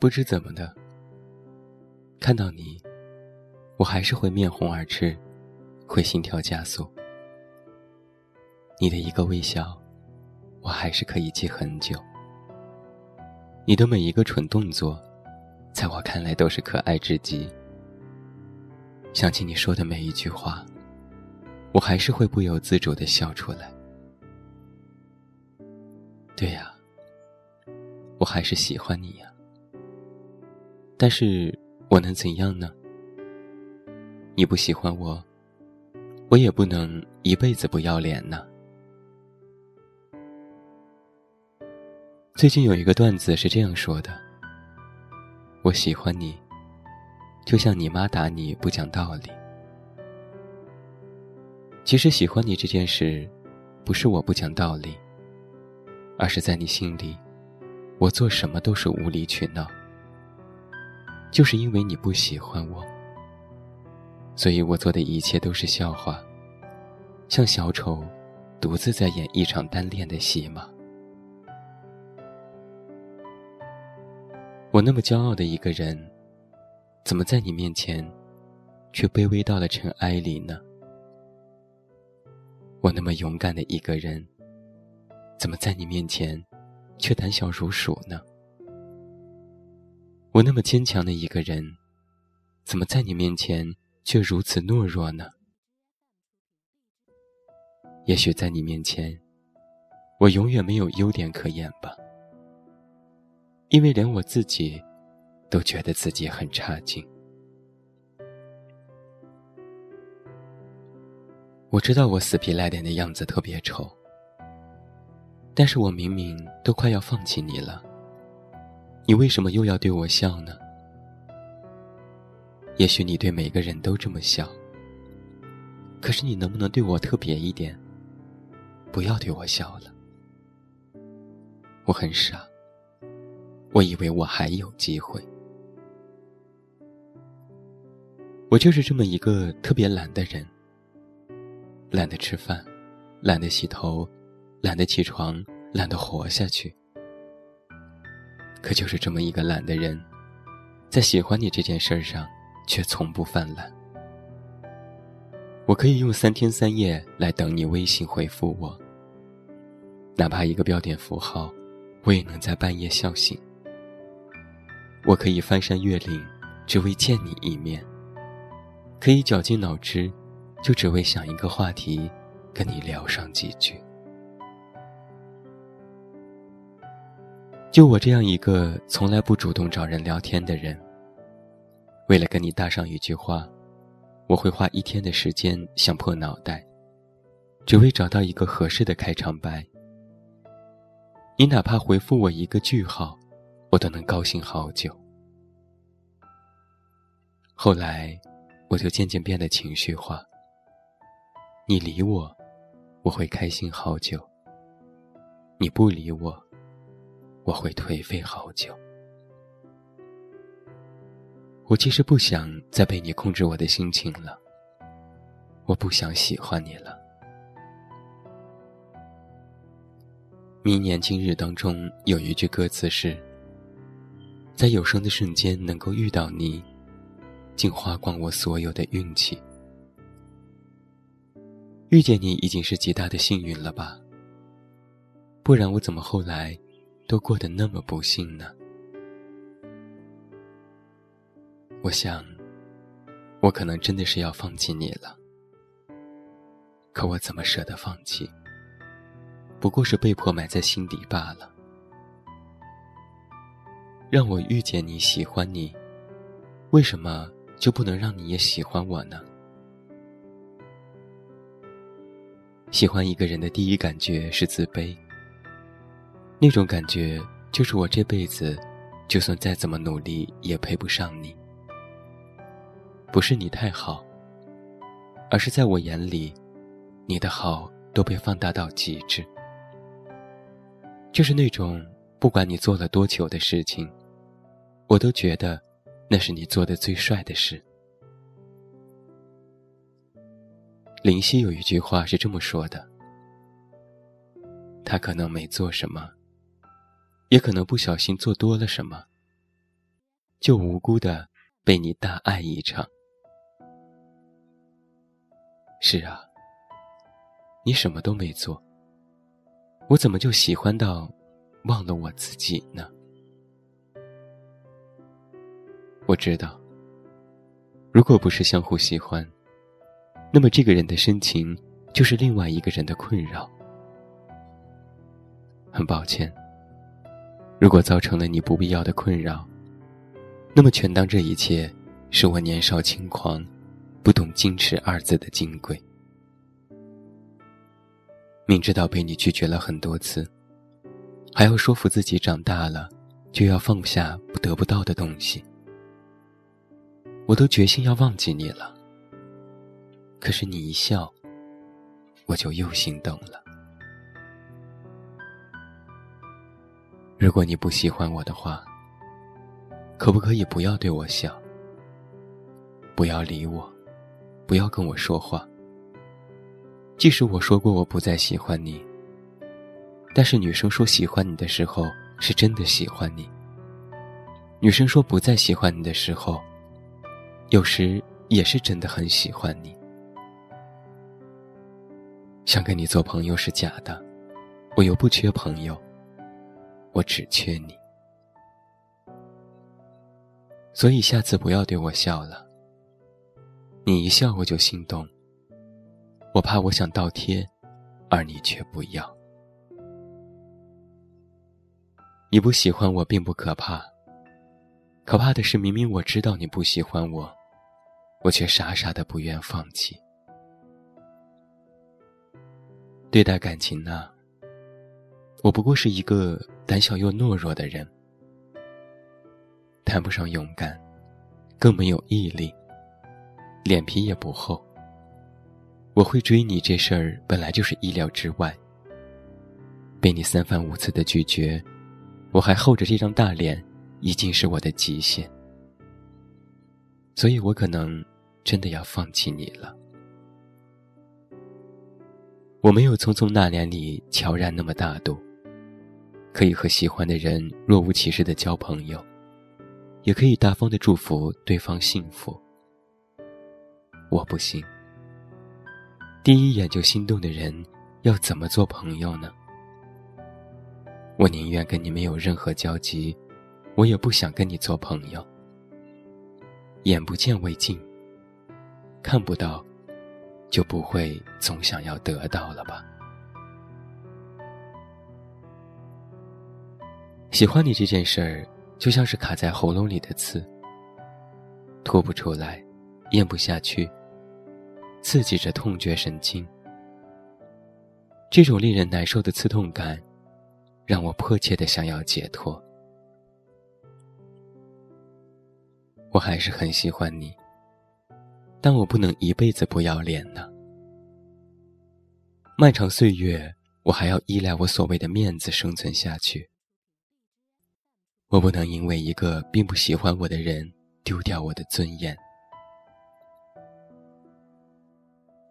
不知怎么的，看到你，我还是会面红耳赤，会心跳加速。你的一个微笑，我还是可以记很久。你的每一个蠢动作，在我看来都是可爱至极。想起你说的每一句话，我还是会不由自主的笑出来。对呀，我还是喜欢你呀。但是我能怎样呢？你不喜欢我，我也不能一辈子不要脸呢。最近有一个段子是这样说的：“我喜欢你，就像你妈打你不讲道理。”其实喜欢你这件事，不是我不讲道理，而是在你心里，我做什么都是无理取闹。就是因为你不喜欢我，所以我做的一切都是笑话，像小丑独自在演一场单恋的戏码。我那么骄傲的一个人，怎么在你面前，却卑微到了尘埃里呢？我那么勇敢的一个人，怎么在你面前，却胆小如鼠呢？我那么坚强的一个人，怎么在你面前却如此懦弱呢？也许在你面前，我永远没有优点可言吧，因为连我自己都觉得自己很差劲。我知道我死皮赖脸的样子特别丑，但是我明明都快要放弃你了。你为什么又要对我笑呢？也许你对每个人都这么笑，可是你能不能对我特别一点？不要对我笑了。我很傻，我以为我还有机会。我就是这么一个特别懒的人，懒得吃饭，懒得洗头，懒得起床，懒得活下去。可就是这么一个懒的人，在喜欢你这件事上，却从不犯懒。我可以用三天三夜来等你微信回复我，哪怕一个标点符号，我也能在半夜笑醒。我可以翻山越岭，只为见你一面；可以绞尽脑汁，就只为想一个话题，跟你聊上几句。就我这样一个从来不主动找人聊天的人，为了跟你搭上一句话，我会花一天的时间想破脑袋，只为找到一个合适的开场白。你哪怕回复我一个句号，我都能高兴好久。后来，我就渐渐变得情绪化。你理我，我会开心好久；你不理我。我会颓废好久。我其实不想再被你控制我的心情了。我不想喜欢你了。明年今日当中有一句歌词是：“在有生的瞬间能够遇到你，竟花光我所有的运气。遇见你已经是极大的幸运了吧？不然我怎么后来？”都过得那么不幸呢？我想，我可能真的是要放弃你了。可我怎么舍得放弃？不过是被迫埋在心底罢了。让我遇见你喜欢你，为什么就不能让你也喜欢我呢？喜欢一个人的第一感觉是自卑。那种感觉就是我这辈子，就算再怎么努力也配不上你。不是你太好，而是在我眼里，你的好都被放大到极致。就是那种不管你做了多久的事情，我都觉得那是你做的最帅的事。林夕有一句话是这么说的：“他可能没做什么。”也可能不小心做多了什么，就无辜的被你大爱一场。是啊，你什么都没做，我怎么就喜欢到忘了我自己呢？我知道，如果不是相互喜欢，那么这个人的深情就是另外一个人的困扰。很抱歉，如果造成了你不必要的困扰，那么全当这一切是我年少轻狂。不懂“矜持”二字的金贵，明知道被你拒绝了很多次，还要说服自己长大了就要放下不得不到的东西，我都决心要忘记你了。可是你一笑，我就又心动了。如果你不喜欢我的话，可不可以不要对我笑，不要理我？不要跟我说话。即使我说过我不再喜欢你，但是女生说喜欢你的时候是真的喜欢你。女生说不再喜欢你的时候，有时也是真的很喜欢你。想跟你做朋友是假的，我又不缺朋友，我只缺你。所以下次不要对我笑了。你一笑我就心动，我怕我想倒贴，而你却不要。你不喜欢我并不可怕，可怕的是明明我知道你不喜欢我，我却傻傻的不愿放弃。对待感情呢，我不过是一个胆小又懦弱的人，谈不上勇敢，更没有毅力。脸皮也不厚。我会追你这事儿本来就是意料之外。被你三番五次的拒绝，我还厚着这张大脸，已经是我的极限。所以我可能真的要放弃你了。我没有《匆匆那年》里乔然那么大度，可以和喜欢的人若无其事的交朋友，也可以大方的祝福对方幸福。我不信。第一眼就心动的人，要怎么做朋友呢？我宁愿跟你没有任何交集，我也不想跟你做朋友。眼不见为净，看不到，就不会总想要得到了吧？喜欢你这件事儿，就像是卡在喉咙里的刺，吐不出来，咽不下去。刺激着痛觉神经，这种令人难受的刺痛感，让我迫切的想要解脱。我还是很喜欢你，但我不能一辈子不要脸呢。漫长岁月，我还要依赖我所谓的面子生存下去。我不能因为一个并不喜欢我的人，丢掉我的尊严。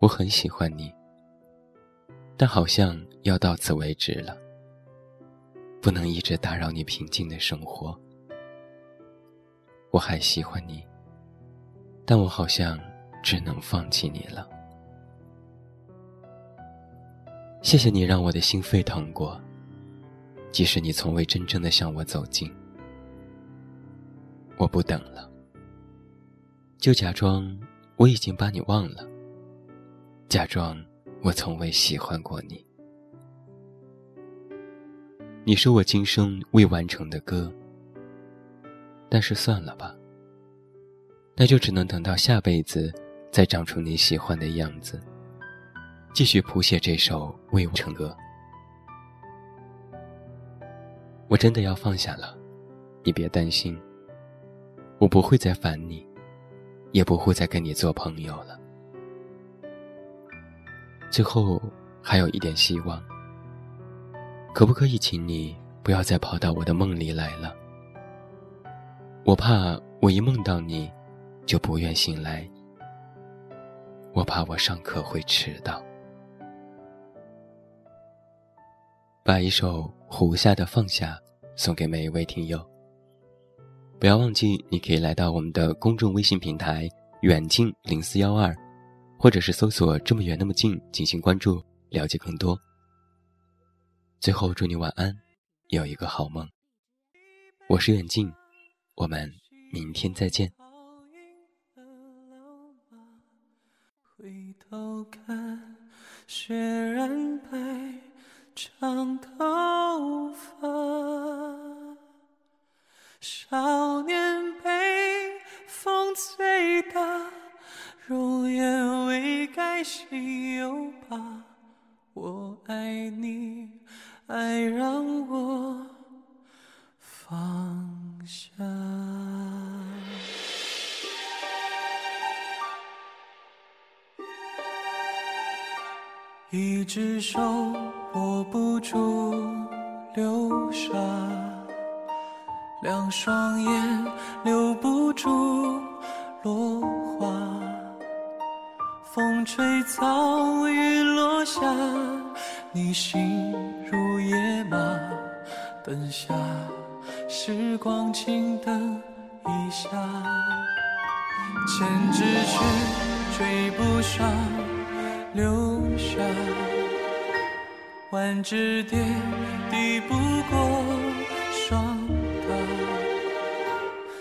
我很喜欢你，但好像要到此为止了。不能一直打扰你平静的生活。我还喜欢你，但我好像只能放弃你了。谢谢你让我的心沸腾过，即使你从未真正的向我走近。我不等了，就假装我已经把你忘了。假装我从未喜欢过你，你是我今生未完成的歌。但是算了吧，那就只能等到下辈子再长出你喜欢的样子，继续谱写这首未完成歌。我真的要放下了，你别担心，我不会再烦你，也不会再跟你做朋友了。最后还有一点希望，可不可以请你不要再跑到我的梦里来了？我怕我一梦到你，就不愿醒来。我怕我上课会迟到。把一首《胡夏的放下》送给每一位听友。不要忘记，你可以来到我们的公众微信平台“远近零四幺二”，或者是搜索“这么远那么近”进行关注，了解更多。最后，祝你晚安，有一个好梦。我是远近，我们明天再见。回头看，雪染白长头发。少年被风吹大，容颜未改心有疤。我爱你，爱让我放下。一只手握不住流沙。两双眼留不住落花，风吹草雨落下，你心如野马，等下时光静等一下，千只却追不上流沙，万只蝶抵不过霜打。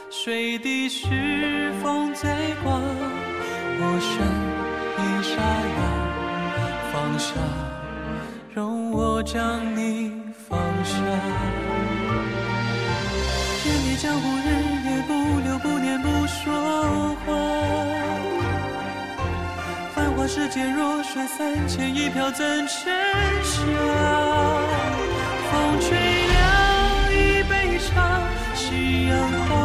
水滴是风在刮，我声音沙哑，放下，容我将你放下。世间，弱水三千，一瓢怎盛下？风吹凉一杯茶，夕阳好。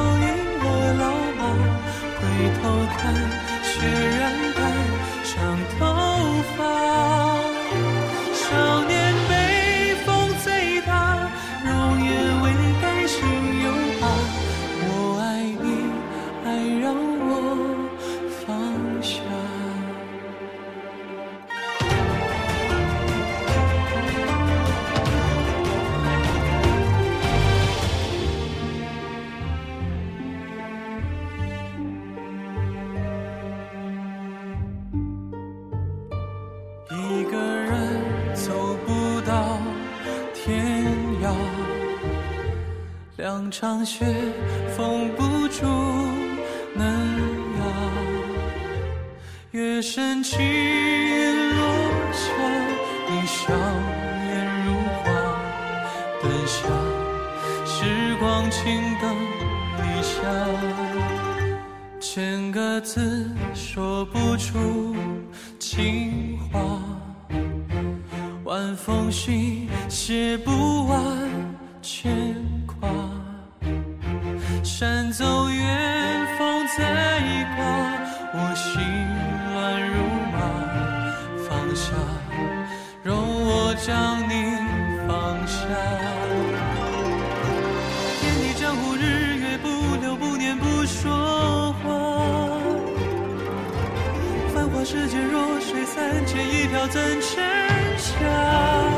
回头看，雪染白长头发。两场雪封不住嫩芽，月升起落下，你笑颜如花。等下时光静等一下，千个字说不出情话，晚风信写不完牵挂。山走远方在刮，我心乱如麻。放下，容我将你放下。天地江湖，日月不留，不念不说话。繁华世界，弱水三千，一瓢怎盛下？